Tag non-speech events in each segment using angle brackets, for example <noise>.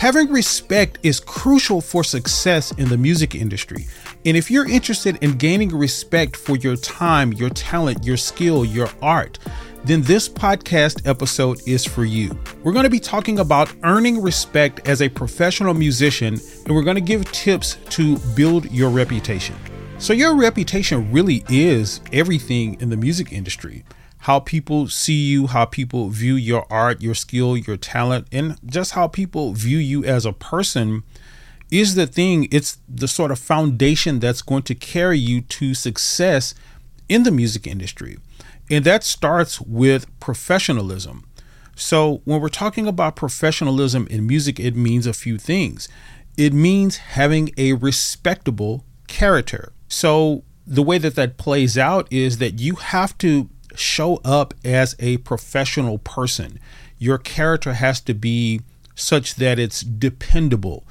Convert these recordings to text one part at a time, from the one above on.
Having respect is crucial for success in the music industry. And if you're interested in gaining respect for your time, your talent, your skill, your art, then this podcast episode is for you. We're going to be talking about earning respect as a professional musician, and we're going to give tips to build your reputation. So, your reputation really is everything in the music industry how people see you, how people view your art, your skill, your talent, and just how people view you as a person is the thing. It's the sort of foundation that's going to carry you to success in the music industry. And that starts with professionalism. So, when we're talking about professionalism in music, it means a few things. It means having a respectable character. So, the way that that plays out is that you have to show up as a professional person. Your character has to be such that it's dependable.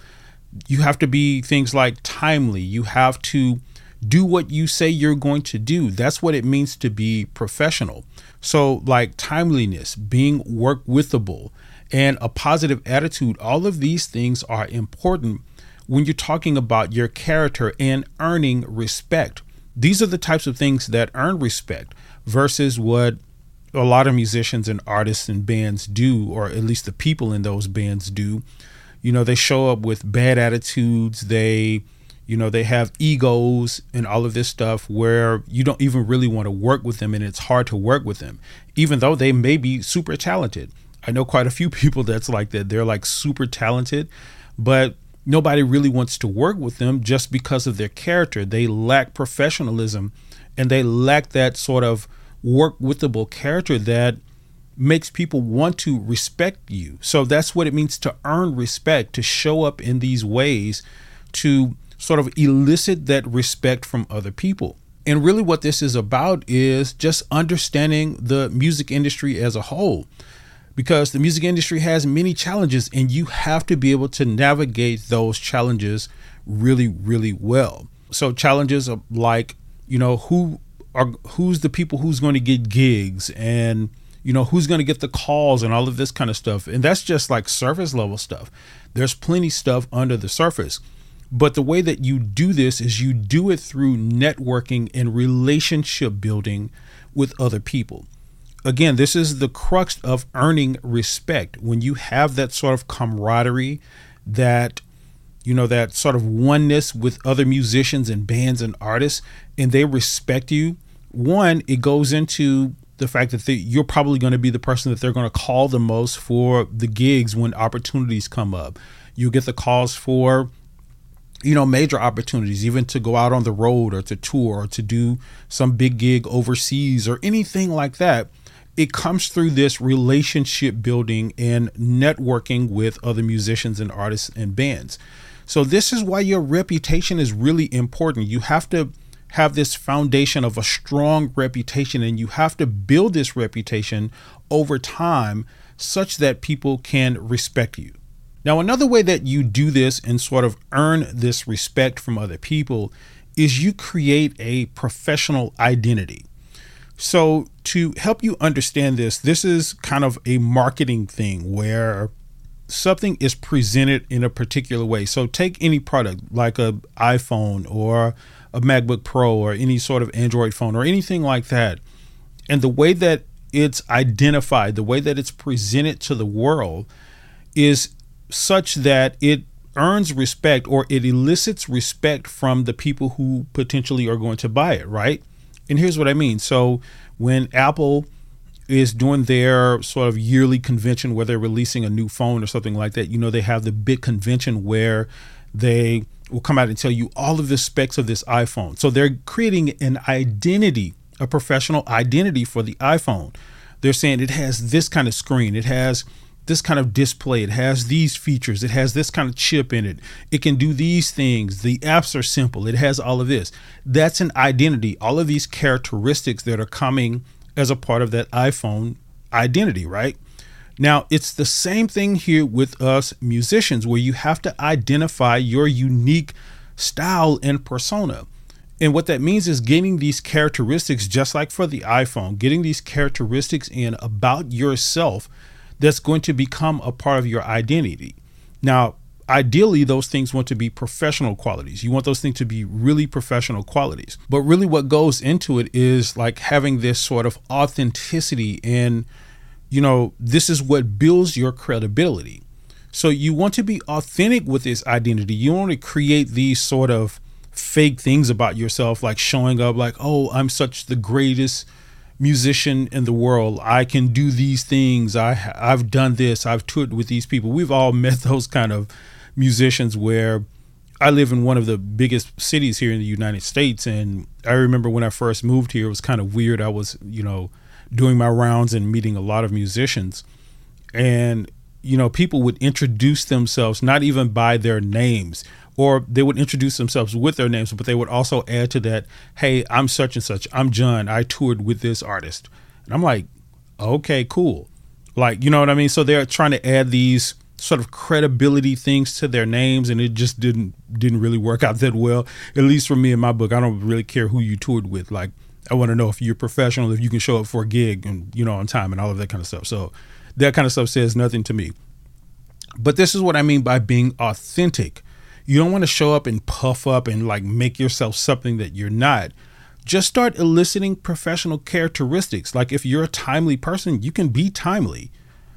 You have to be things like timely. You have to do what you say you're going to do. That's what it means to be professional. So, like timeliness, being work withable, and a positive attitude, all of these things are important when you're talking about your character and earning respect. These are the types of things that earn respect versus what a lot of musicians and artists and bands do, or at least the people in those bands do. You know, they show up with bad attitudes. They, you know, they have egos and all of this stuff where you don't even really want to work with them and it's hard to work with them, even though they may be super talented. I know quite a few <laughs> people that's like that. They're like super talented, but nobody really wants to work with them just because of their character. They lack professionalism and they lack that sort of work withable character that makes people want to respect you. So that's what it means to earn respect, to show up in these ways to sort of elicit that respect from other people. And really, what this is about is just understanding the music industry as a whole. Because the music industry has many challenges, and you have to be able to navigate those challenges really, really well. So, challenges are like you know who are who's the people who's going to get gigs and you know who's going to get the calls and all of this kind of stuff. And that's just like surface level stuff. There's plenty stuff under the surface. But the way that you do this is you do it through networking and relationship building with other people again this is the crux of earning respect. When you have that sort of camaraderie that you know that sort of oneness with other musicians and bands and artists and they respect you one it goes into the fact that they, you're probably going to be the person that they're going to call the most for the gigs when opportunities come up. You get the calls for you know major opportunities even to go out on the road or to tour or to do some big gig overseas or anything like that it comes through this relationship building and networking with other musicians and artists and bands so this is why your reputation is really important. You have to have this foundation of a strong reputation and you have to build this reputation over time such that people can respect you. Now, another way that you do this and sort of earn this respect from other people is you create a professional identity. So, to help you understand this, this is kind of a marketing thing where something is presented in a particular way. So take any product like a iPhone or a MacBook Pro or any sort of Android phone or anything like that. And the way that it's identified, the way that it's presented to the world is such that it earns respect or it elicits respect from the people who potentially are going to buy it, right? And here's what I mean. So when Apple is doing their sort of yearly convention where they're releasing a new phone or something like that. You know, they have the big convention where they will come out and tell you all of the specs of this iPhone. So they're creating an identity, a professional identity for the iPhone. They're saying it has this kind of screen, it has this kind of display, it has these features, it has this kind of chip in it, it can do these things, the apps are simple, it has all of this. That's an identity, all of these characteristics that are coming as a part of that iPhone identity, right? Now, it's the same thing here with us musicians, where you have to identify your unique style and persona. And what that means is getting these characteristics, just like for the iPhone, getting these characteristics in about yourself that's going to become a part of your identity. Now, ideally those things want to be professional qualities. You want those things to be really professional qualities. But really what goes into it is like having this sort of authenticity and you know this is what builds your credibility. So you want to be authentic with this identity. You want to create these sort of fake things about yourself like showing up like oh i'm such the greatest musician in the world. I can do these things. I I've done this. I've toured with these people. We've all <laughs> met those kind of musicians where I live in one of the biggest cities here in the United States and I remember when I first moved here it was kind of weird. I was, you know, doing my rounds and meeting a lot of musicians and you know, people would introduce themselves not even by their names or they would introduce themselves with their names, but they would also add to that, hey, I'm such and such. I'm John. I toured with this artist. And I'm like, okay, cool. Like, you know what I mean? So they're trying to add these sort of credibility things to their names and it just didn't didn't really work out that well. At least for me in my book, I don't really care who you toured with. Like I want to know if you're professional, if you can show up for a gig and you know on time and all of that kind of stuff. So that kind of stuff says nothing to me. But this is what I mean by being authentic. You don't want to show up and puff up and like make yourself something that you're not. Just start eliciting professional characteristics. Like if you're a timely person, you can be timely.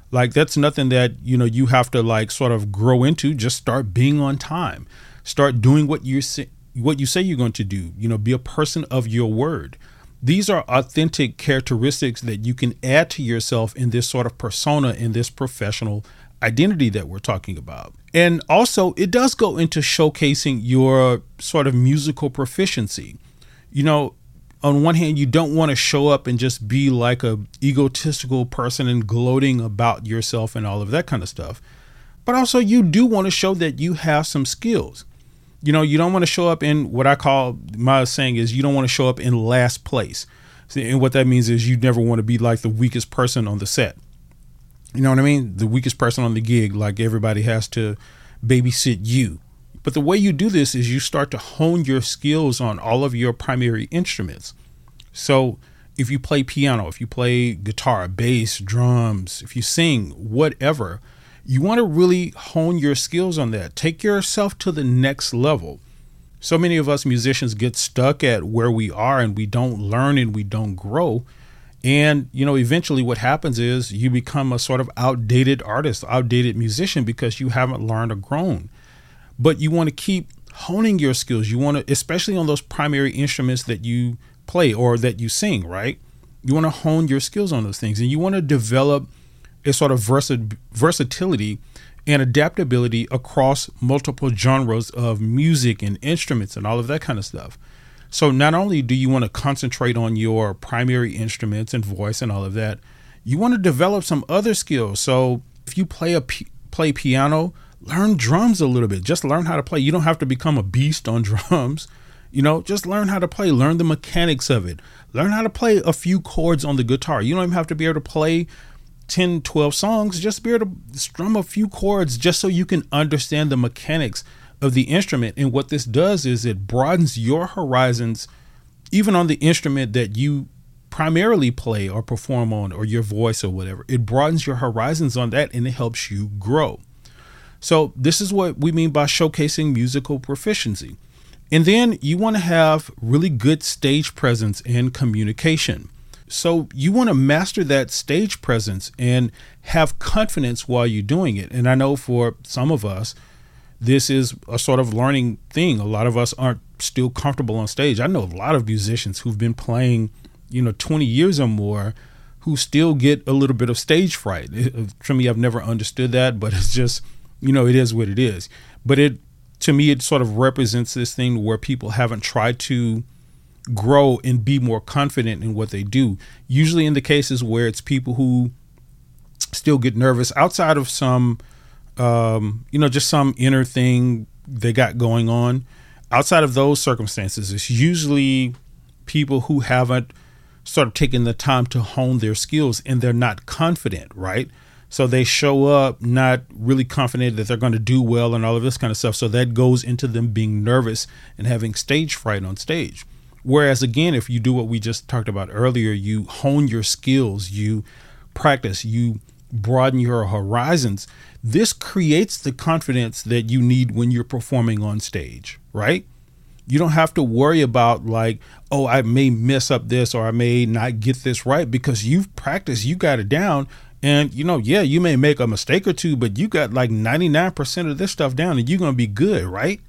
Like that's nothing that, you know, you have to like sort of grow into. Just start being on time. Start doing what you say what you say you're going to do. You know, be a person of your word. These are authentic characteristics that you can add to yourself in this sort of persona in this professional identity that we're talking about. And also, it does go into showcasing your sort of musical proficiency. You know, on one hand, you don't want to show up and just be like a egotistical person and gloating about yourself and all of that kind of stuff. But also, you do want to show that you have some skills. You know, you don't want to show up in what I call my saying is you don't want to show up in last place. And what that means is you never want to be like the weakest person on the set. You know what I mean? The weakest person on the gig, like everybody has to babysit you. But the way you do this is you start to hone your skills on all of your primary instruments. So if you play piano, if you play guitar, bass, drums, if you sing, whatever, you want to really hone your skills on that. Take yourself to the next level. So many of us musicians get stuck at where we are and we don't learn and we don't grow and, you know, eventually what happens is you become a sort of outdated artist, outdated musician because you haven't learned or grown. But you want to keep honing your skills. You want to, especially on those primary instruments that you play or that you sing, right? You want to hone your skills on those things and you want to develop a sort of versa- versatility and adaptability across multiple genres of music and instruments and all of that kind of stuff. So not only do you want to concentrate on your primary instruments and voice and all of that, you want to develop some other skills. So if you play a play piano, learn drums a little bit. Just learn how to play. You don't have to become a beast on <laughs> drums. You know, just learn how to play, learn the mechanics of it. Learn how to play a few chords on the guitar. You don't even have to be able to play 10, 12 songs, just be able to strum a few chords just so you can understand the mechanics of the instrument. And what this does is it broadens your horizons, even on the instrument that you primarily play or perform on, or your voice or whatever. It broadens your horizons on that and it helps you grow. So, this is what we mean by showcasing musical proficiency. And then you want to have really good stage presence and communication. So, you want to master that stage presence and have confidence while you're doing it. And I know for some of us, this is a sort of learning thing. A lot of us aren't still comfortable on stage. I know a lot of musicians who've been playing, you know, 20 years or more who still get a little bit of stage fright. To me, I've never understood that, but it's just, you know, it is what it is. But it, to me, it sort of represents this thing where people haven't tried to grow and be more confident in what they do. Usually in the cases where it's people who still get nervous outside of some um, you know, just some inner thing they got going on. Outside of those circumstances, it's usually people who haven't sort of taken the time to hone their skills and they're not confident, right? So they show up not really confident that they're going to do well and all of this kind of stuff. So that goes into them being nervous and having stage fright on stage. Whereas again, if you do what we just talked about earlier, you hone your skills, you practice, you broaden your horizons, this creates the confidence that you need when you're performing on stage, right? You don't have to worry about like, oh, I may mess up this or I may not get this right because you've practiced, you got it down. And you know, yeah, you may make a mistake or two, but you got like 99% of this stuff down and you're going to be good, right?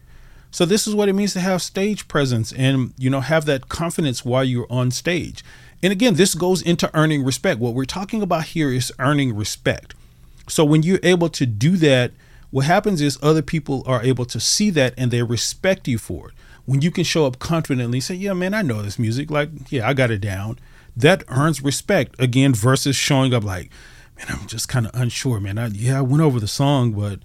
So this is what it means to have stage presence and you know have that confidence while you're on stage. And again, this goes into earning respect. What we're talking about here is earning respect. So when you're able to do that, what happens is other people are able to see that and they respect you for it. When you can show up confidently, say, "Yeah, man, I know this music. Like, yeah, I got it down." That earns respect again versus showing up like, "Man, I'm just kind of unsure, man. I, yeah, I went over the song, but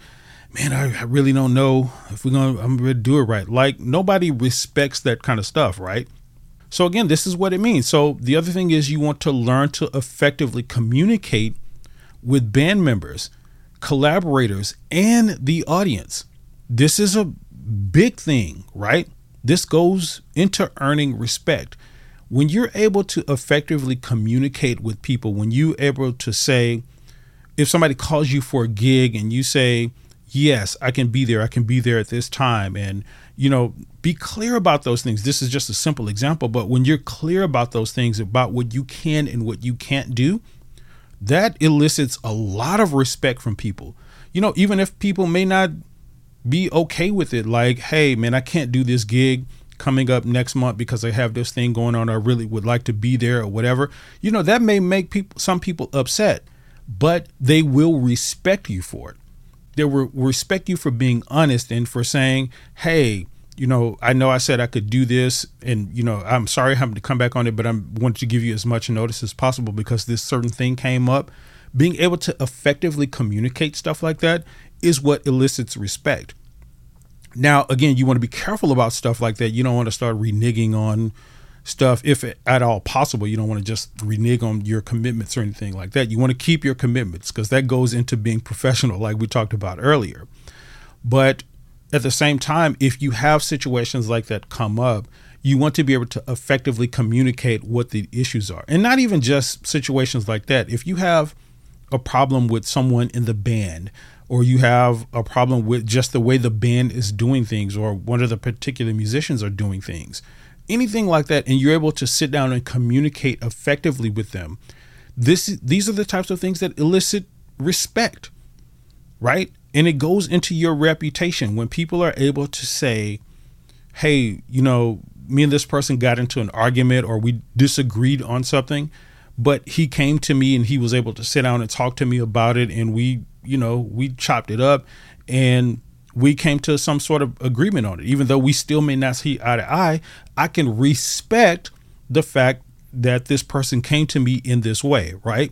man, I, I really don't know if we're gonna I'm gonna do it right." Like nobody respects that kind of stuff, right? So again, this is what it means. So the other thing is you want to learn to effectively communicate with band members, collaborators, and the audience. This is a big thing, right? This goes into earning respect. When you're able to effectively communicate with people, when you're able to say, if somebody calls you for a gig and you say, Yes, I can be there, I can be there at this time, and you know, be clear about those things. This is just a simple example, but when you're clear about those things, about what you can and what you can't do, that elicits a lot of respect from people. You know, even if people may not be okay with it, like, hey, man, I can't do this gig coming up next month because I have this thing going on. I really would like to be there or whatever. You know, that may make people some people upset, but they will respect you for it. They will respect you for being honest and for saying, hey, you know, I know I said I could do this, and you know, I'm sorry having to come back on it, but I wanted to give you as much notice as possible because this certain thing came up. Being able to effectively communicate stuff like that is what elicits respect. Now, again, you want to be careful about stuff like that. You don't want to start reneging on stuff if at all possible. You don't want to just renege on your commitments or anything like that. You want to keep your commitments because that goes into being professional, like we talked about earlier. But at the same time, if you have situations like that come up, you want to be able to effectively communicate what the issues are. And not even just situations like that. If you have a problem with someone in the band, or you have a problem with just the way the band is doing things, or one of the particular musicians are doing things, anything like that, and you're able to sit down and communicate effectively with them, this these are the types of things that elicit respect, right? And it goes into your reputation when people are able to say hey you know me and this person got into an argument or we disagreed on something but he came to me and he was able to sit down and talk to me about it and we you know we chopped it up and we came to some sort of agreement on it. Even though we still may not see eye to eye i can respect the fact that this person came to me in this way right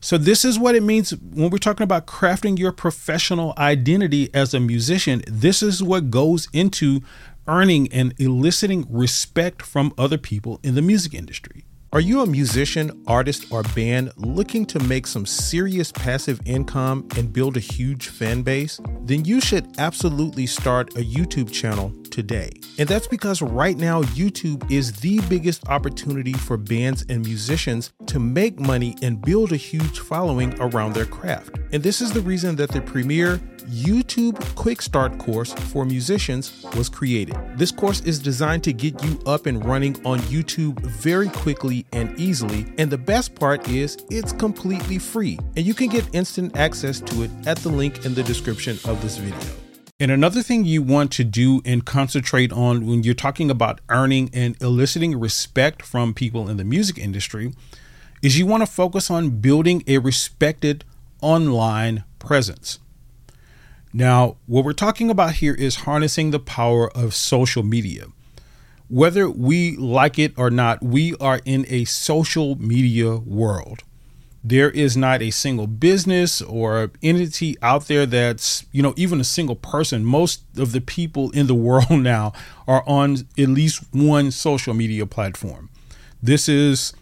so, this is what it means when we're talking about crafting your professional identity as a musician. This is what goes into earning and eliciting respect from other people in the music industry. Are you a musician, artist, or band looking to make some serious passive income and build a huge fan base? Then you should absolutely start a YouTube channel today. And that's because right now, YouTube is the biggest opportunity for bands and musicians to make money and build a huge following around their craft. And this is the reason that the premier YouTube Quick Start course for musicians was created. This course is designed to get you up and running on YouTube very quickly and easily. And the best part is it's completely free and you can get instant access to it at the link in the description of this video. And another thing you want to do and concentrate on when you're talking about earning and eliciting respect from people in the music industry is you want to focus on building a respected online presence. Now, what we're talking about here is harnessing the power of social media. Whether we like it or not, we are in a social media world. There is not a single business or entity out there that's, you know, even a single person. Most of the people in the <laughs> world now are on at least one social media platform. This is,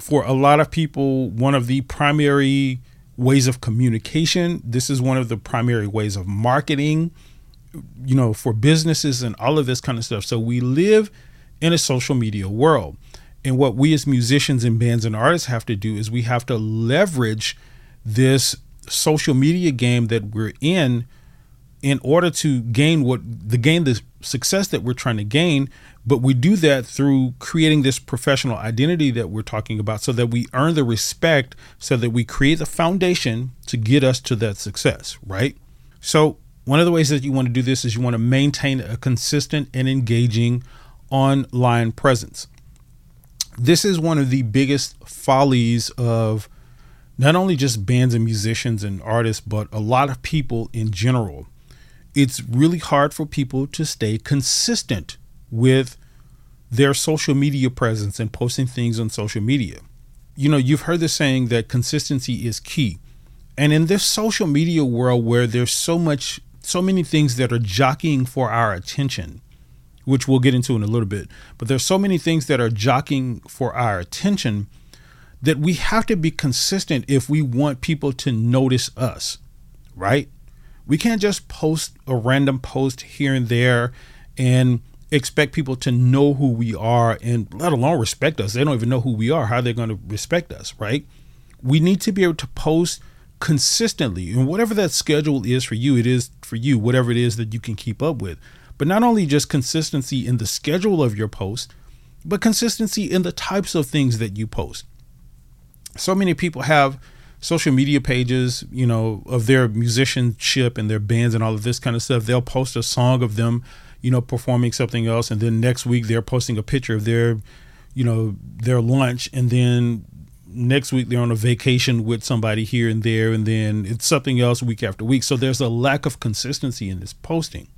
for a lot of people, one of the primary ways of communication. This is one of the primary ways of marketing, you know, for businesses and all of this kind of stuff. So we live in a social media world. And what we as musicians and bands and artists have to do is we have to leverage this social media game that we're in in order to gain what the gain the success that we're trying to gain but we do that through creating this professional identity that we're talking about so that we earn the respect so that we create the foundation to get us to that success right so one of the ways that you want to do this is you want to maintain a consistent and engaging online presence this is one of the biggest follies of not only just bands and musicians and artists, but a lot of people in general. It's really hard for people to stay consistent with their social media presence and posting things on social media. You know, you've heard the saying that consistency is key. And in this social media world where there's so much, so many things that are jockeying for our attention, which we'll get into in a little bit. But there's so many things that are jockeying for our attention that we have to be consistent if we want people to notice us, right? We can't just post a random post here and there and expect people to know who we are and let alone respect us. They don't even know who we are. How they're going to respect us, right? We need to be able to post consistently and whatever that schedule is for you, it is for you, whatever it is that you can keep up with but not only just consistency in the schedule of your post, but consistency in the types of things that you post. So many people have social media pages, you know, of their musicianship and their bands and all of this kind of stuff. They'll post a song of them, you know, performing something else, and then next week they're posting a picture of their, you know, their lunch, and then next week they're on a vacation with somebody here and there, and then it's something else week after week. So there's a lack of consistency in this posting.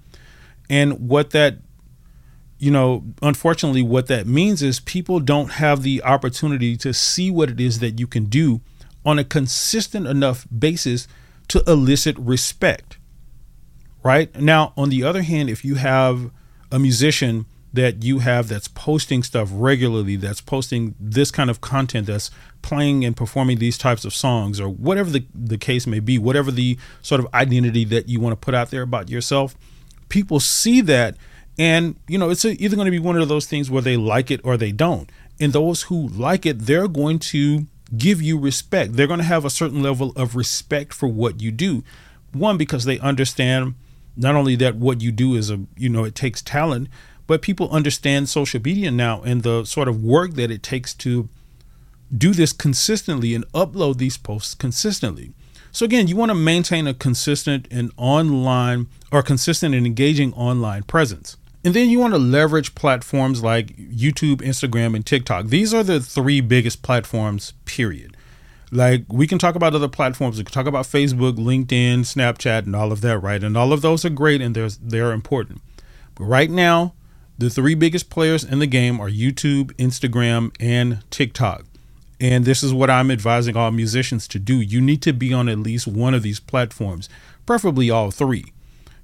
And what that, you know, unfortunately, what that means is people don't have the opportunity to see what it is that you can do on a consistent enough basis to elicit respect. Right? Now, on the other hand, if you have a musician that you have that's posting stuff regularly, that's posting this kind of content, that's playing and performing these types of songs, or whatever the, the case may be, whatever the sort of identity that you want to put out there about yourself, people see that and you know it's either going to be one of those things where they like it or they don't. And those who like it they're going to give you respect. They're going to have a certain level of respect for what you do. One because they understand not only that what you do is a you know it takes talent but people understand social media now and the sort of work that it takes to do this consistently and upload these posts consistently so again, you want to maintain a consistent and online or consistent and engaging online presence. And then you want to leverage platforms like YouTube, Instagram, and TikTok. These are the three biggest platforms, period. Like we can talk about other platforms. We can talk about Facebook, LinkedIn, Snapchat, and all of that, right? And all of those are great and they're they're important. But right now, the three biggest players in the game are YouTube, Instagram, and TikTok. And this is what I'm advising all musicians to do. You need to be on at least one of these platforms, preferably all three.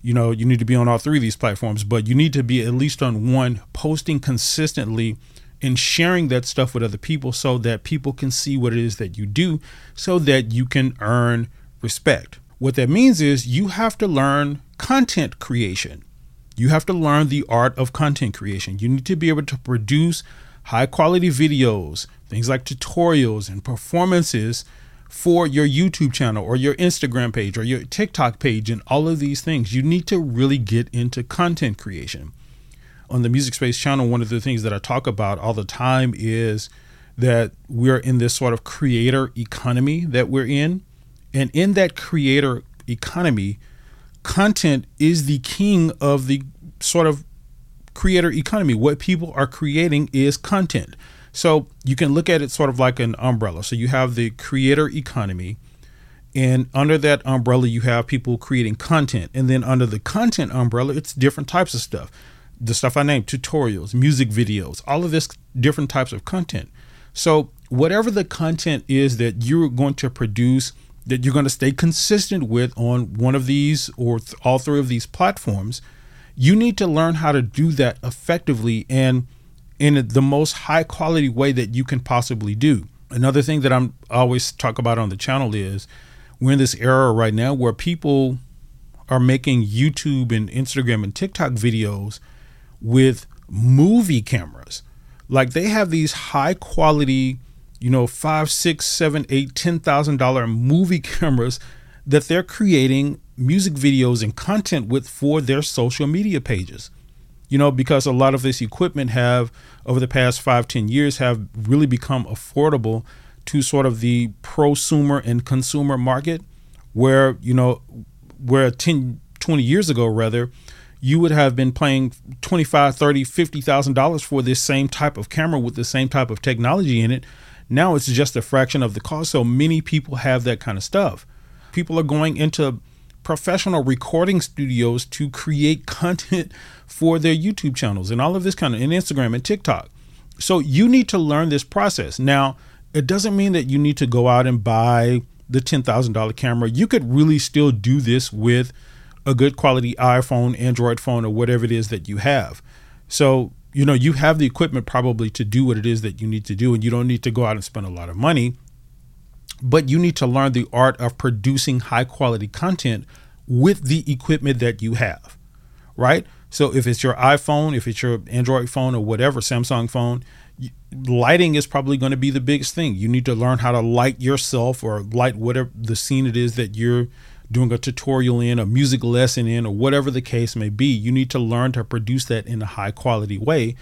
You know, you need to be on all three of these platforms, but you need to be at least on one, posting consistently and sharing that stuff with other people so that people can see what it is that you do so that you can earn respect. What that means is you have to learn content creation. You have to learn the art of content creation. You need to be able to produce high quality videos, things like tutorials and performances for your YouTube channel or your Instagram page or your TikTok page and all of these things. You need to really get into content creation. On the Music Space channel, one of the things that I talk about all the time is that we're in this sort of creator economy that we're in. And in that creator economy, content is the king of the sort of creator economy. What people are creating is content. So you can look at it sort of like an umbrella. So you have the creator economy, and under that umbrella, you have people creating content. And then under the content umbrella, it's different types of stuff. The stuff I named tutorials, music videos, all of this different types of content. So, whatever the content is that you're going to produce, that you're going to stay consistent with on one of these or th- all three of these platforms, you need to learn how to do that effectively and in the most high quality way that you can possibly do. Another thing that I'm always talk about on the channel is we're in this era right now where people are making YouTube and Instagram and TikTok videos with movie cameras. Like they have these high quality, you know, five, six, seven, eight, ten thousand dollar movie <laughs> cameras that they're creating music videos and content with for their social media pages. You know, because a lot of this equipment have over the past five, ten years have really become affordable to sort of the prosumer and consumer market where, you know, where 10, 20 years ago rather, you would have been paying 25 30 50000 dollars for this same type of camera with the same type of technology in it. Now it's just a fraction of the cost. So many people have that kind of stuff. People are going into professional recording studios to create <laughs> content for their youtube channels and all of this kind of and instagram and tiktok. So you need to learn this process. Now it doesn't mean that you need to go out and buy the $10000 camera. You could really still do this with a good quality iPhone, Android phone, or whatever it is that you have. So, you know, you have the equipment probably to do what it is that you need to do, and you don't need to go out and spend a lot of money. But you need to learn the art of producing high quality content with the equipment that you have, right? So, if it's your iPhone, if it's your Android phone, or whatever, Samsung phone, lighting is probably going to be the biggest thing. You need to learn how to light yourself or light whatever the scene it is that you're doing a tutorial in, a music lesson in, or whatever the case may be. You need to learn to produce that in a high quality way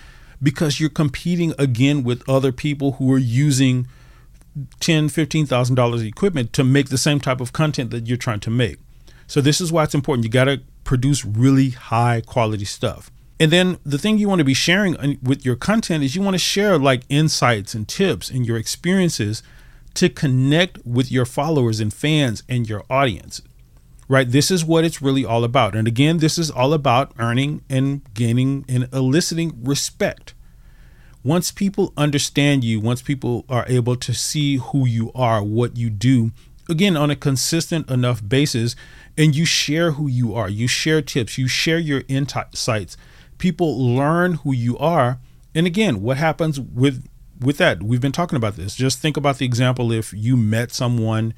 because you're competing again with other people who are using ten, fifteen thousand dollars equipment to make the same type of content that you're trying to make. So this is why it's important. You got to produce really high quality stuff. And then the thing you want to be sharing with your content is you want to share like insights and tips and your experiences to connect with your followers and fans and your audience right? This is what it's really all about. And again, this is all about earning and gaining and eliciting respect. Once people understand you, once people are able to see who you are, what you do, again, on a consistent enough basis, and you share who you are, you share tips, you share your insights, people learn who you are. And again, what happens with with that? We've been talking about this. Just think about the example if you met someone,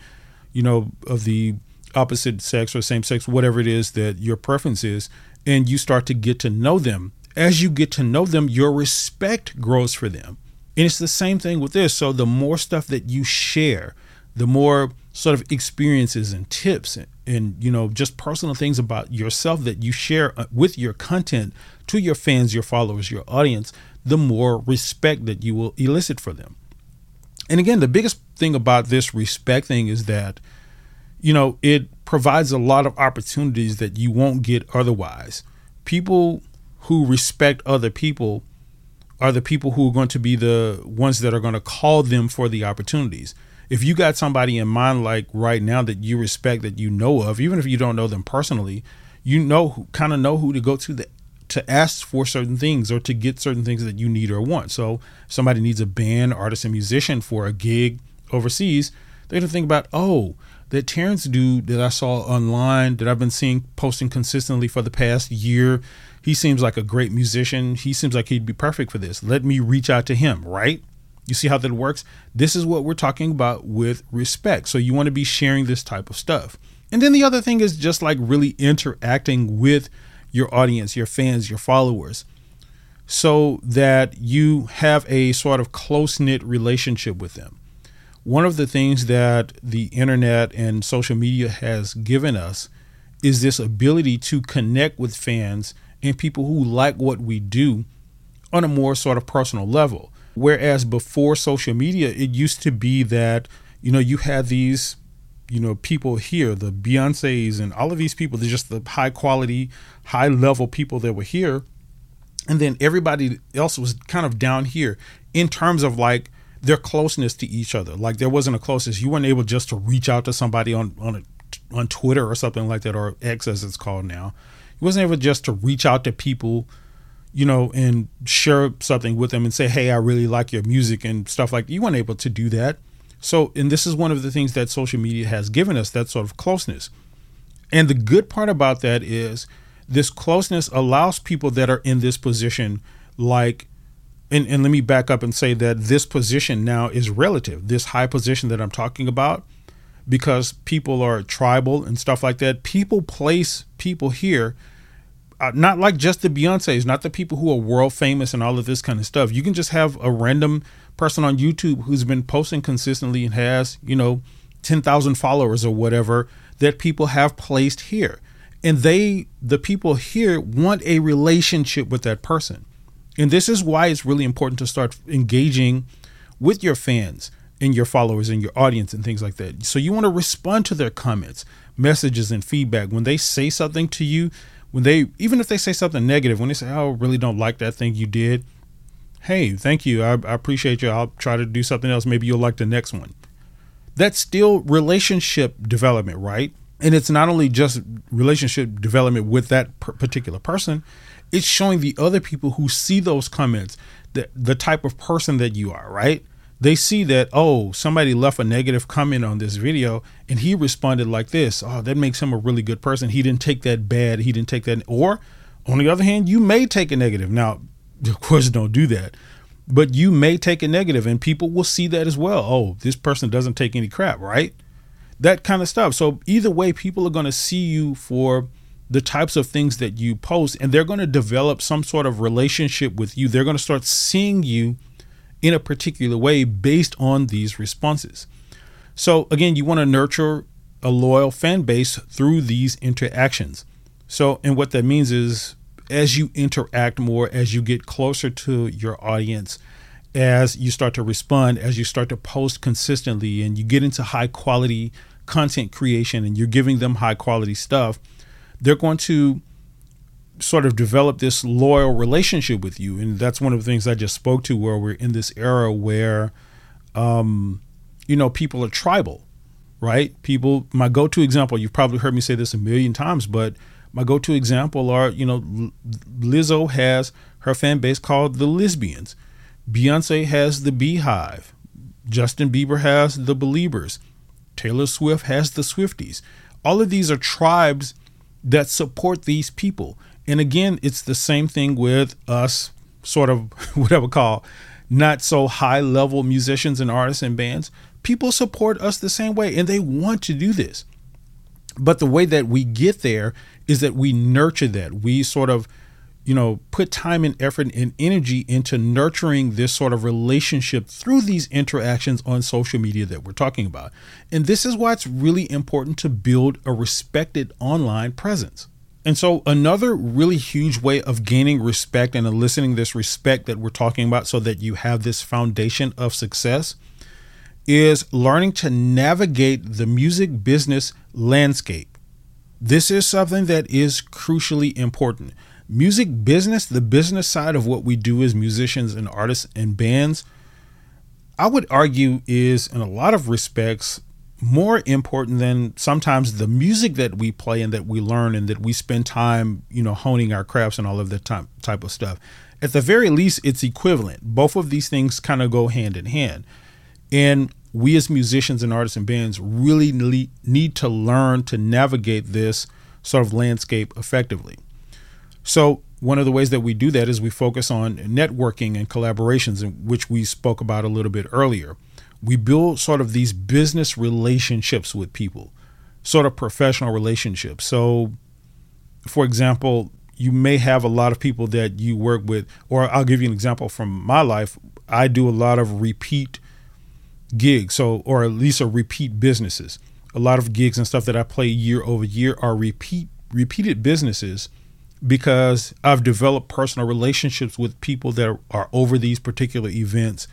you know, of the opposite sex or same sex, whatever it is that your preference is, and you start to get to know them. As you get to know them, your respect grows for them. And it's the same thing with this. So the more stuff that you share, the more sort of experiences and tips and, and you know just personal things about yourself that you share uh, with your content to your fans, your followers, your audience, the more respect that you will elicit for them. And again, the biggest thing about this respect thing is that you know, it provides a lot of opportunities that you won't get otherwise. People who respect other people are the people who are going to be the ones that are going to call them for the opportunities. If you got somebody in mind, like right now, that you respect, that you know of, even if you don't know them personally, you know, kind of know who to go to the, to ask for certain things or to get certain things that you need or want. So, somebody needs a band, artist, and musician for a gig overseas. They're going to think about, oh, that Terrence dude that I saw online that I've been seeing posting consistently for the past year, he seems like a great musician. He seems like he'd be perfect for this. Let me reach out to him, right? You see how that works? This is what we're talking about with respect. So you want to be sharing this type of stuff. And then the other thing is just like really interacting with your audience, your fans, your followers, so that you have a sort of close knit relationship with them one of the things that the internet and social media has given us is this ability to connect with fans and people who like what we do on a more sort of personal level. Whereas before social media, it used to be that, you know, you had these, you know, people here, the Beyonce's and all of these people, they're just the high quality, high level people that were here. And then everybody else was kind of down here in terms of like their closeness to each other. Like there wasn't a closeness. You weren't able just to reach out to somebody on on a, on Twitter or something like that, or X as it's called now. You wasn't able just to reach out to people, you know, and share something with them and say, "Hey, I really like your music" and stuff like. You weren't able to do that. So, and this is one of the things that social media has given us that sort of closeness. And the good part about that is this closeness allows people that are in this position, like and, and let me back up and say that this position now is relative. This high position that I'm talking about, because people are tribal and stuff like that, people place people here, uh, not like just the Beyonces, not the people who are world famous and all of this kind of stuff. You can just have a random person on YouTube who's been posting consistently and has, you know, 10,000 followers or whatever that people have placed here. And they, the people here, want a relationship with that person. And this is why it's really important to start engaging with your fans and your followers and your audience and things like that. So you want to respond to their comments, messages, and feedback. When they say something to you, when they, even if they say something negative, when they say, oh, I really don't like that thing you did, hey, thank you. I, I appreciate you. I'll try to do something else. Maybe you'll like the next one. That's still relationship development, right? And it's not only just relationship development with that particular person, it's showing the other people who see those comments that the type of person that you are, right? They see that, oh, somebody left a negative comment on this video and he responded like this. Oh, that makes him a really good person. He didn't take that bad. He didn't take that. Or on the other hand, you may take a negative. Now, <laughs> of course, don't do that. But you may take a negative and people will see that as well. Oh, this person doesn't take any crap, right? That kind of stuff. So, either way, people are going to see you for the types of things that you post and they're going to develop some sort of relationship with you. They're going to start seeing you in a particular way based on these responses. So, again, you want to nurture a loyal fan base through these interactions. So, and what that means is as you interact more, as you get closer to your audience, as you start to respond, as you start to post consistently, and you get into high quality content creation and you're giving them high quality stuff, they're going to sort of develop this loyal relationship with you. And that's one of the things I just spoke to, where we're in this era where, um, you know, people are tribal, right? People, my go to example, you've probably heard me say this a million times, but my go to example are, you know, Lizzo has her fan base called the Lizzbians, Beyonce has the Beehive, Justin Bieber has the Beliebers, Taylor Swift has the Swifties. All of these are tribes that support these people. And again, it's the same thing with us, sort of <laughs> what I would call not so high level musicians and artists and bands. People support us the same way and they want to do this. But the way that we get there is that we nurture that. We sort of, you know, put time and effort and energy into nurturing this sort of relationship through these interactions on social media that we're talking about. And this is why it's really important to build a respected online presence. And so, another really huge way of gaining respect and eliciting this respect that we're talking about so that you have this foundation of success is learning to navigate the music business landscape. This is something that is crucially important. Music business, the business side of what we do as musicians and artists and bands, I would argue is in a lot of respects more important than sometimes the music that we play and that we learn and that we spend time, you know, honing our crafts and all of that type type of stuff. At the very least, it's equivalent. Both of these things kind of go hand in hand. And we as musicians and artists and bands really need to learn to navigate this sort of landscape effectively. So, one of the ways that we do that is we focus on networking and collaborations, which we spoke about a little bit earlier we build sort of these business relationships with people, sort of professional relationships. So, for example, you may have a lot of people that you work with, or I'll give you an example from my life. I do a lot of repeat gigs, so or at least a repeat businesses. A lot of gigs and stuff that I play year over year are repeat repeated businesses because I've developed personal relationships with people that are, over these particular events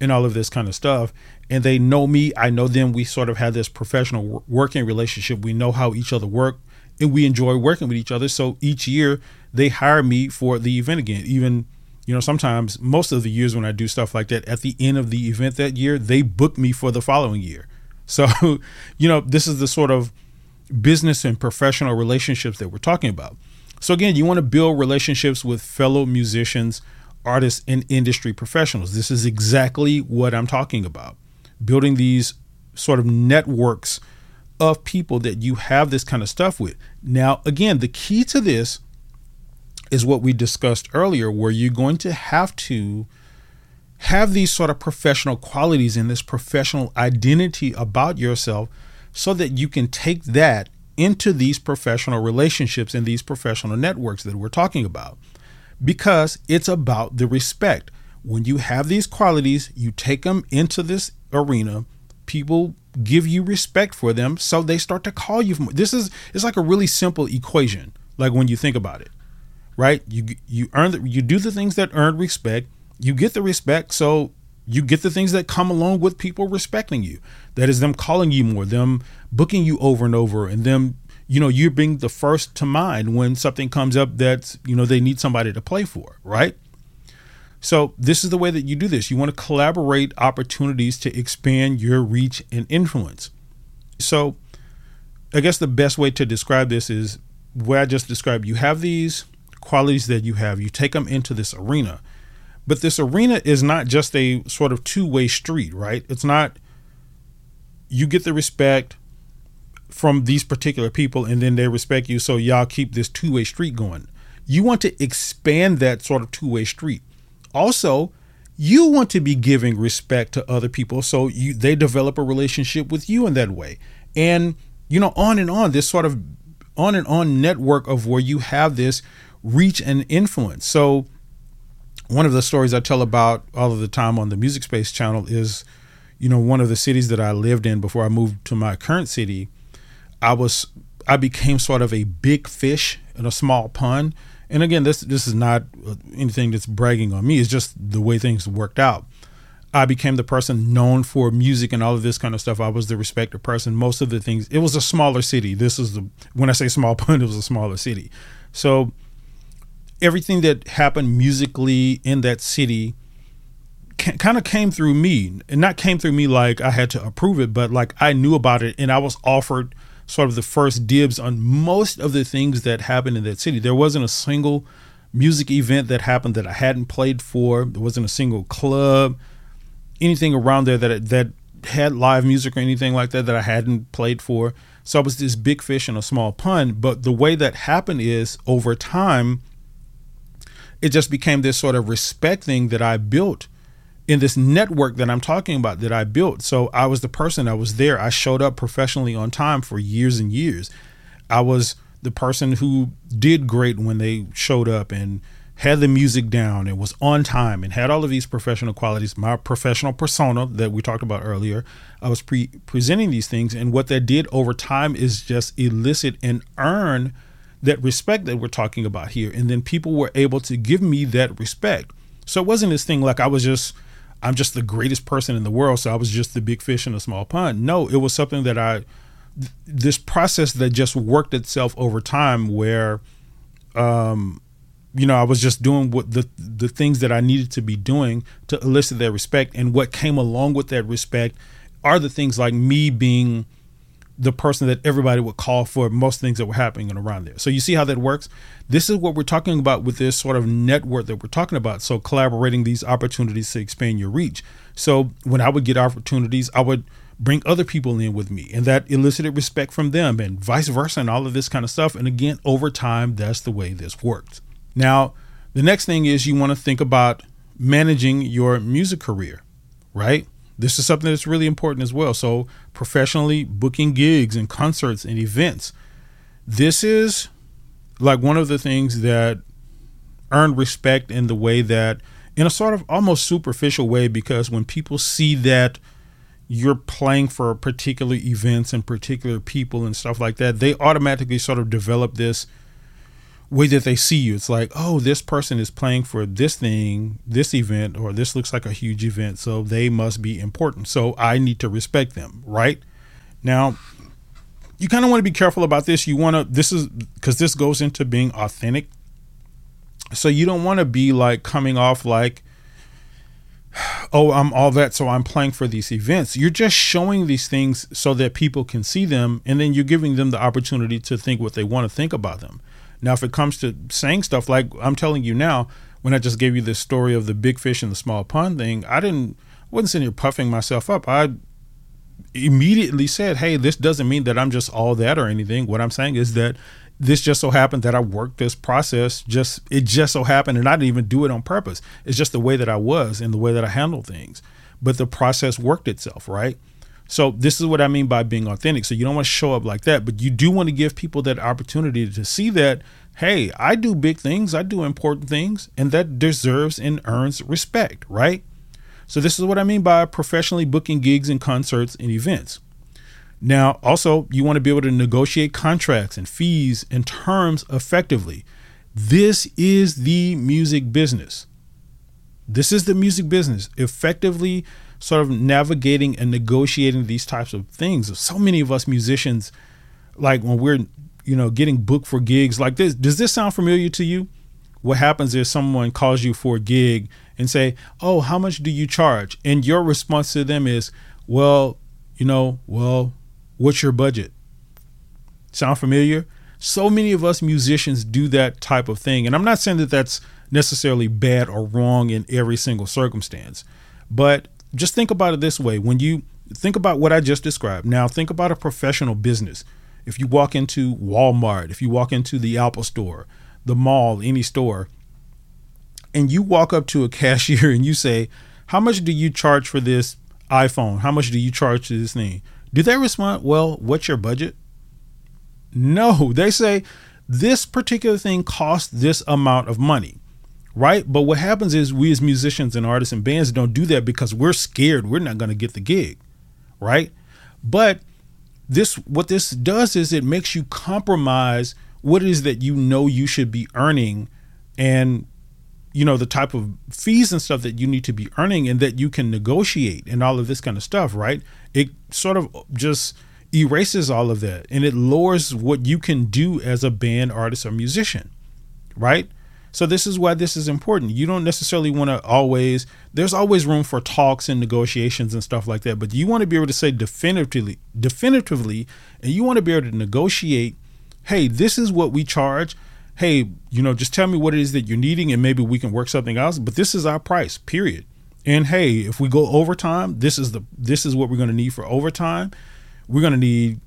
and all of this kind of stuff. And they know me, I know them. We sort of have this professional working relationship. We know how each other work and we enjoy working with each other. So each year they hire me for the event again. Even, you know, sometimes most of the years when I do stuff like that, at the end of the event that year, they book me for the following year. <laughs> So, you know, this is the sort of business and professional relationships that we're talking about. So, again, you want to build relationships with fellow musicians artists and industry professionals. This is exactly what I'm talking about. Building these sort of networks of people that you have this kind of stuff with. Now, again, the key to this is what we discussed earlier, where you're going to have to have these sort of professional qualities and this professional identity about yourself so that you can take that into these professional relationships and these professional networks that we're talking about. Because it's about the respect. When you have these qualities, you take them into this arena, people give you respect for them so they start to call you this is it's like a really simple equation like when you think about it right? You you earn the, you do the things that earn respect you get the respect so you get the things that come along with people respecting you. That is them calling you more them booking you over and over and them you know you're being the first to mind when something comes up that's you know they need somebody to play for right? So this is the way that you do this. You want to collaborate opportunities to expand your reach and influence. So i guess the best way to describe this is what i just described you have these qualities that you have you take them into this arena but this arena is not just a sort of two-way street right? It's not you get the respect from these particular people and then they respect you so y'all keep this two-way street going. You want to expand that sort of two-way street. Also you want to be giving respect to other people so you they develop a relationship with you in that way. And you know on and on this sort of on and on network of where you have this reach and influence. So one of the stories i tell about all of the time on the music space channel is you know one of the cities that i lived in before i moved to my current city I was I became sort of a big fish in a small pond. And again, this this is not anything that's bragging on me. It's just the way things worked out. I became the person known for music and all of this kind of stuff. I was the respected person. Most of the things. It was a smaller city. This is the when I say small <laughs> pond, it was a smaller city. So everything that happened musically in that city kind of came through me, and not came through me like I had to approve it, but like I knew about it and I was offered sort of the first dibs on most of the things that happened in that city. There wasn't a single music event that happened that I hadn't played for. There wasn't a single club, anything around there that that had live music or anything like that that I hadn't played for. So I was this big fish in a small pond. But the way that happened is over time, it just became this sort of respect thing that I built in this network that I'm talking about that I built. So I was the person I was there. I showed up professionally on time for years and years. I was the person who did great when they showed up and had the music down and was on time and had all of these professional qualities. My professional persona that we talked about earlier, I was pre- presenting these things. And what that did over time is just elicit and earn that respect that we're talking about here. And then people were able to give me that respect. So it wasn't this thing like I was just I'm just the greatest person in the world, so I was just the big fish in a small pond. No, it was something that I this process that just worked itself over time where um you know, I was just doing what the the things that I needed to be doing to elicit that respect and what came along with that respect are the things like me being the person that everybody would call for most things that were happening around there. So you see how that works? This is what we're talking about with this sort of network that we're talking about. So collaborating these opportunities to expand your reach. So when I would get opportunities, I would bring other people in with me and that elicited respect from them and vice versa and all of this kind of stuff. And again, over time, that's the way this worked. Now, the next thing is you want to think about managing your music career, right? This is something that's really important as well. So, professionally booking gigs and concerts and events. This is like one of the things that earned respect in the way that, in a sort of almost superficial way, because when people see that you're playing for particular events and particular people and stuff like that, they automatically sort of develop this way that they see you. It's like, oh, this person is playing for this thing, this event, or this looks like a huge event, so they must be important. So I need to respect them, right? Now, you kind of want to be careful about this. You want to, this is because this goes into being authentic. So you don't want to be like coming off like, oh, I'm all that, so I'm playing for these events. You're just showing these things so that people can see them, and then you're giving them the opportunity to think what they want to think about them. Now, if it comes to saying stuff like I'm telling you now, when I just gave you this story of the big fish and the small pond thing, I didn't I wasn't sitting here puffing myself up. I immediately said, "Hey, this doesn't mean that I'm just all that or anything. What I'm saying is that this just so happened that I worked this process. Just it just so happened, and I didn't even do it on purpose. It's just the way that I was and the way that I handle things. But the process worked itself, right? So this is what I mean by being authentic. So you don't want to show up like that, but you do want to give people that opportunity to see that, hey, I do big things, I do important things, and that deserves and earns respect, right? So this is what I mean by professionally booking gigs and concerts and events. Now, also, you want to be able to negotiate contracts and fees and terms effectively. This is the music business. This is the music business. Effectively sort of navigating and negotiating these types of things. So many of us musicians, like when we're, you know, getting booked for gigs like this, does this sound familiar to you? What happens is someone calls you for a gig and say, "Oh, how much do you charge?" And your response to them is, "Well, you know, well, what's your budget?" Sound familiar? So many of us musicians do that type of thing. And I'm not saying that that's necessarily bad or wrong in every single circumstance, but just think about it this way when you think about what I just described. Now, think about a professional business. If you walk into Walmart, if you walk into the Apple store, the mall, any store, and you walk up to a <laughs> cashier and you say, How much do you charge for this iPhone? How much do you charge for this thing? Do they respond, Well, what's your budget? No, they say, This particular thing costs this amount of money right? But what happens is we as musicians and artists and bands don't do that because we're scared we're not going to get the gig, right? But this what this does is it makes you compromise what it is that you know you should be earning and you know the type of fees and stuff that you need to be earning and that you can negotiate and all of this kind of stuff, right? It sort of just erases all of that and it lowers what you can do as a band artist or musician, right? So this is why this is important. You don't necessarily want to always there's always room for talks and negotiations and stuff like that, but you want to be able to say definitively definitively and you want to be able to negotiate, "Hey, this is what we charge." Hey, you know, just tell me what it is that you're needing and maybe we can work something else, but this is our price, period. And hey, if we go overtime, this is the this is what we're going to need for overtime. We're going to need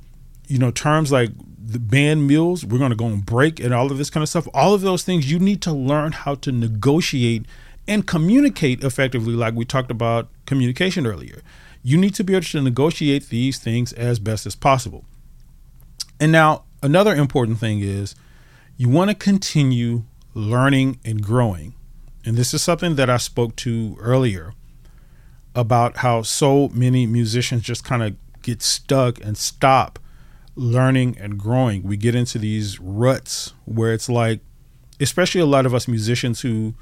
you know terms like the band meals we're going to go on break and all of this kind of stuff. All of those things you need to learn how to negotiate and communicate effectively like we talked about communication earlier. You need to be able to negotiate these things as best as possible. And now another important thing is you want to continue learning and growing. And this is something that i spoke to earlier about how so many musicians just kind of get stuck and stop learning and growing. We get into these ruts where it's like, especially a lot of us musicians who,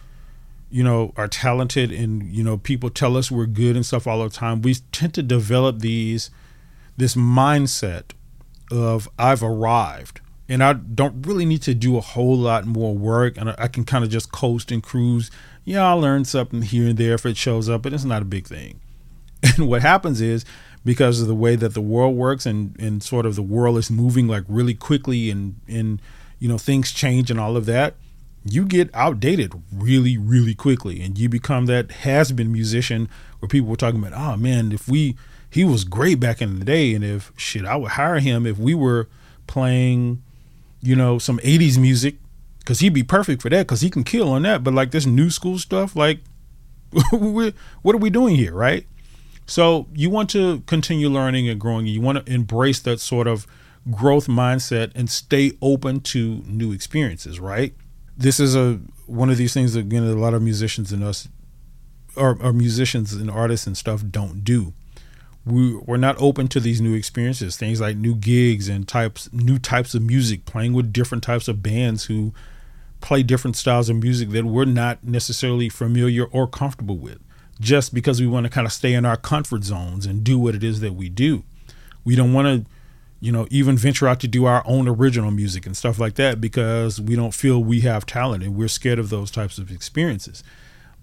you know, are talented and, you know, people tell us we're good and stuff all the time. We tend to develop these, this mindset of I've arrived and I don't really need to do a whole lot more work and I can kind of just coast and cruise. Yeah, I'll learn something here and there if it shows up, but it's not a big thing. <laughs> And what happens is because of the way that the world works and and sort of the world is moving like really quickly and and you know things change and all of that you get outdated really really quickly. And you become that has been musician where people were talking about oh man if we he was great back in the day and if shit I would hire him if we were playing you know some 80s music. Because he'd be perfect for that because he can kill on that. But like this new school stuff like <laughs> what are we doing here right so you want to continue learning and growing. You want to embrace that sort of growth mindset and stay open to new experiences, right? This is a one of these things that again a lot of musicians and us or, or musicians and artists and stuff don't do. We we're not open to these new experiences, things like new gigs and types new types of music, playing with different types of bands who play different styles of music that we're not necessarily familiar or comfortable with just because we want to kind of stay in our comfort zones and do what it is that we do. We don't want to, you know, even venture out to do our own original music and stuff like that because we don't feel we have talent and we're scared of those types of experiences.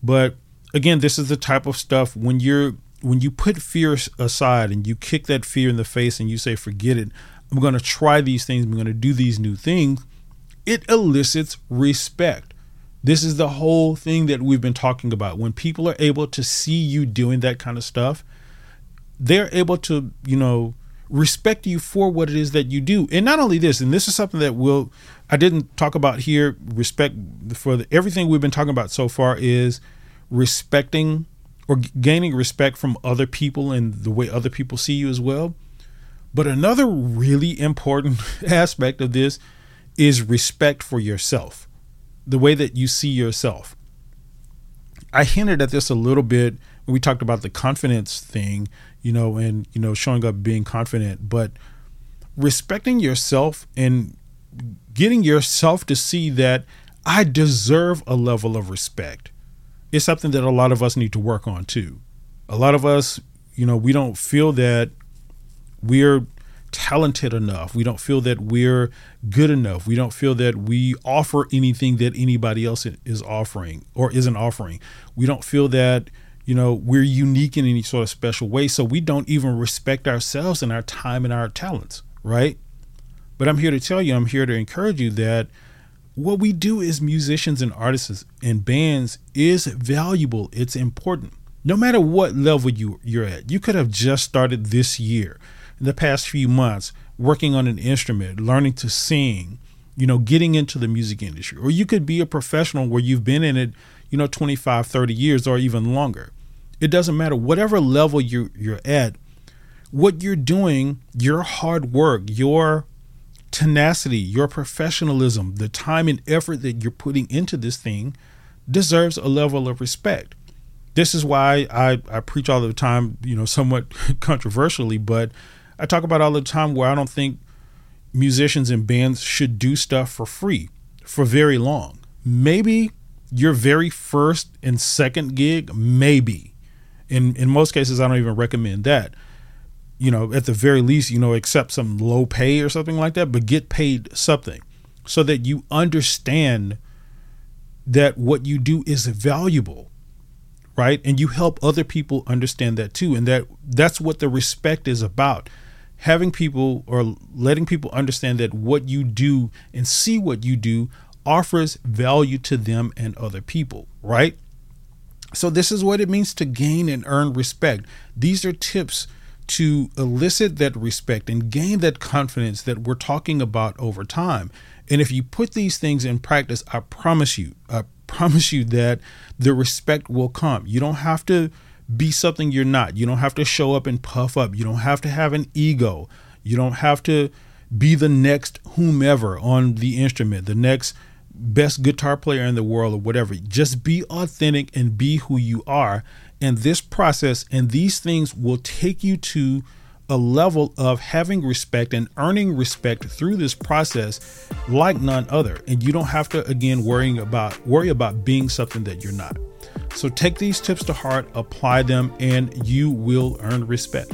But again, this is the type of stuff when you're when you put fear aside and you kick that fear in the face and you say forget it, I'm going to try these things, I'm going to do these new things, it elicits respect this is the whole thing that we've been talking about. When people are able to see you doing that kind of stuff, they're able to, you know, respect you for what it is that you do. And not only this, and this is something that will I didn't talk about here, respect for the, everything we've been talking about so far is respecting or gaining respect from other people and the way other people see you as well. But another really important <laughs> aspect of this is respect for yourself the way that you see yourself. I hinted at this a little bit when we talked about the confidence thing, you know, and you know, showing up being confident, but respecting yourself and getting yourself to see that I deserve a level of respect is something that a lot of us need to work on too. A lot of us, you know, we don't feel that we're talented enough. We don't feel that we're good enough. We don't feel that we offer anything that anybody else is offering or isn't offering. We don't feel that, you know, we're unique in any sort of special way. So we don't even respect ourselves and our time and our talents, right? But I'm here to tell you, I'm here to encourage you that what we do as musicians and artists and bands is valuable. It's important. No matter what level you, you're at, you could have just started this year the past few months working on an instrument, learning to sing, you know, getting into the music industry. Or you could be a professional where you've been in it, you know, 25, 30 years or even longer. It doesn't matter. Whatever level you, you're at, what you're doing, your hard work, your tenacity, your professionalism, the time and effort that you're putting into this thing deserves a level of respect. This is why I, I preach all the time, you know, somewhat <laughs> controversially, but I talk about all the time where I don't think musicians and bands should do stuff for free for very long. Maybe your very first and second gig, maybe. In in most cases, I don't even recommend that. You know, at the very least, you know, accept some low pay or something like that, but get paid something so that you understand that what you do is valuable right and you help other people understand that too and that that's what the respect is about having people or letting people understand that what you do and see what you do offers value to them and other people, right? So, this is what it means to gain and earn respect. These are tips to elicit that respect and gain that confidence that we're talking about over time. And if you put these things in practice, I promise you, I promise you that the respect will come. You don't have to be something you're not. You don't have to show up and puff up. You don't have to have an ego. You don't have to be the next whomever on the instrument, the next best guitar player in the world or whatever. Just be authentic and be who you are. And this process and these things will take you to a level of having respect and earning respect through this process like none other. And you don't have to again worrying about worry about being something that you're not. So take these tips to heart, apply them, and you will earn respect.